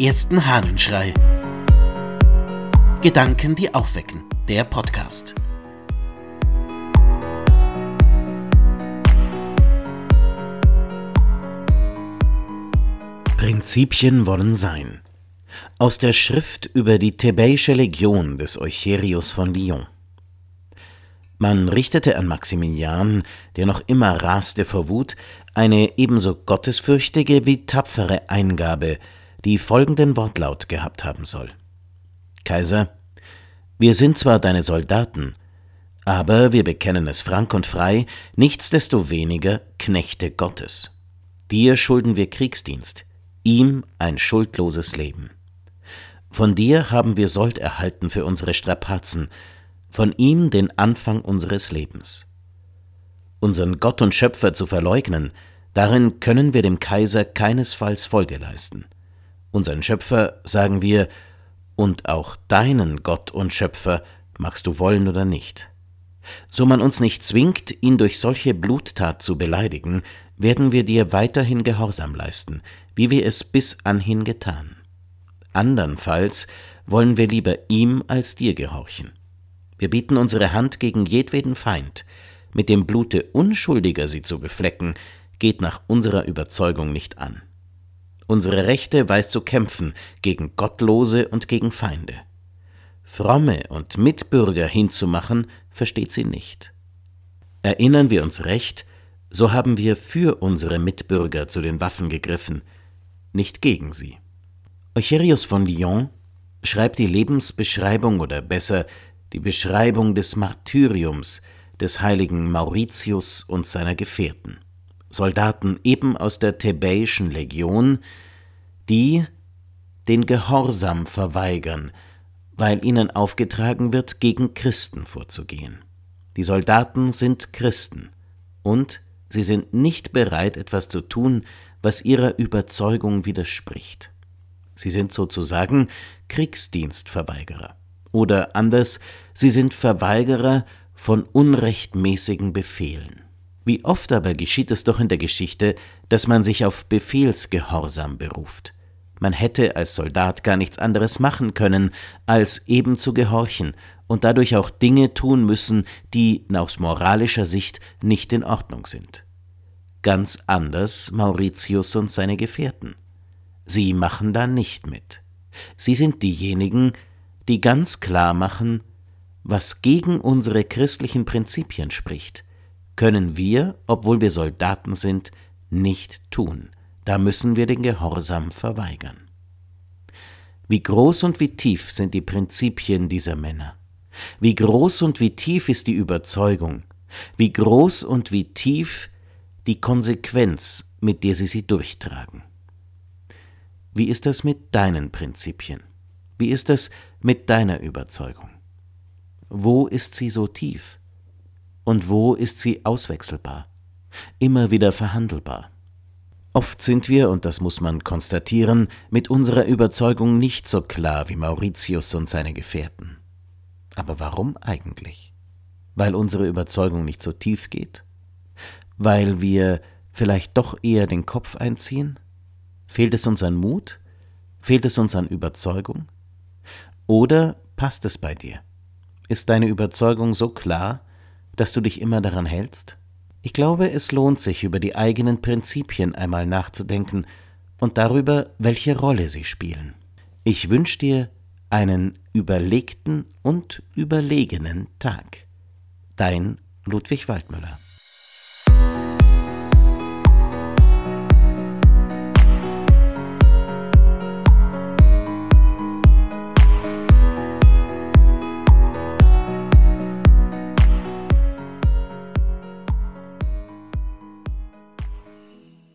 ersten Hahnenschrei. Gedanken, die aufwecken. Der Podcast. Prinzipien wollen sein. Aus der Schrift über die Thebäische Legion des Eucherius von Lyon. Man richtete an Maximilian, der noch immer raste vor Wut, eine ebenso gottesfürchtige wie tapfere Eingabe, die folgenden Wortlaut gehabt haben soll. Kaiser, wir sind zwar deine Soldaten, aber wir bekennen es frank und frei, nichtsdestoweniger Knechte Gottes. Dir schulden wir Kriegsdienst, ihm ein schuldloses Leben. Von dir haben wir Sold erhalten für unsere Strapazen, von ihm den Anfang unseres Lebens. Unseren Gott und Schöpfer zu verleugnen, darin können wir dem Kaiser keinesfalls Folge leisten. Unseren Schöpfer sagen wir, und auch deinen Gott und Schöpfer magst du wollen oder nicht. So man uns nicht zwingt, ihn durch solche Bluttat zu beleidigen, werden wir dir weiterhin Gehorsam leisten, wie wir es bis anhin getan. Andernfalls wollen wir lieber ihm als dir gehorchen. Wir bieten unsere Hand gegen jedweden Feind. Mit dem Blute Unschuldiger sie zu beflecken, geht nach unserer Überzeugung nicht an. Unsere Rechte weiß zu kämpfen gegen Gottlose und gegen Feinde. Fromme und Mitbürger hinzumachen, versteht sie nicht. Erinnern wir uns recht, so haben wir für unsere Mitbürger zu den Waffen gegriffen, nicht gegen sie. Eucherius von Lyon schreibt die Lebensbeschreibung oder besser die Beschreibung des Martyriums des heiligen Mauritius und seiner Gefährten, Soldaten eben aus der Thebäischen Legion, die den Gehorsam verweigern, weil ihnen aufgetragen wird, gegen Christen vorzugehen. Die Soldaten sind Christen und sie sind nicht bereit, etwas zu tun, was ihrer Überzeugung widerspricht. Sie sind sozusagen Kriegsdienstverweigerer. Oder anders, sie sind Verweigerer von unrechtmäßigen Befehlen. Wie oft aber geschieht es doch in der Geschichte, dass man sich auf Befehlsgehorsam beruft. Man hätte als Soldat gar nichts anderes machen können, als eben zu gehorchen und dadurch auch Dinge tun müssen, die aus moralischer Sicht nicht in Ordnung sind. Ganz anders Mauritius und seine Gefährten. Sie machen da nicht mit. Sie sind diejenigen, die ganz klar machen, was gegen unsere christlichen Prinzipien spricht, können wir, obwohl wir Soldaten sind, nicht tun. Da müssen wir den Gehorsam verweigern. Wie groß und wie tief sind die Prinzipien dieser Männer? Wie groß und wie tief ist die Überzeugung? Wie groß und wie tief die Konsequenz, mit der sie sie durchtragen? Wie ist das mit deinen Prinzipien? Wie ist es mit deiner Überzeugung? Wo ist sie so tief? Und wo ist sie auswechselbar? Immer wieder verhandelbar? Oft sind wir, und das muss man konstatieren, mit unserer Überzeugung nicht so klar wie Mauritius und seine Gefährten. Aber warum eigentlich? Weil unsere Überzeugung nicht so tief geht? Weil wir vielleicht doch eher den Kopf einziehen? Fehlt es uns an Mut? Fehlt es uns an Überzeugung? Oder passt es bei dir? Ist deine Überzeugung so klar, dass du dich immer daran hältst? Ich glaube, es lohnt sich, über die eigenen Prinzipien einmal nachzudenken und darüber, welche Rolle sie spielen. Ich wünsche dir einen überlegten und überlegenen Tag. Dein Ludwig Waldmüller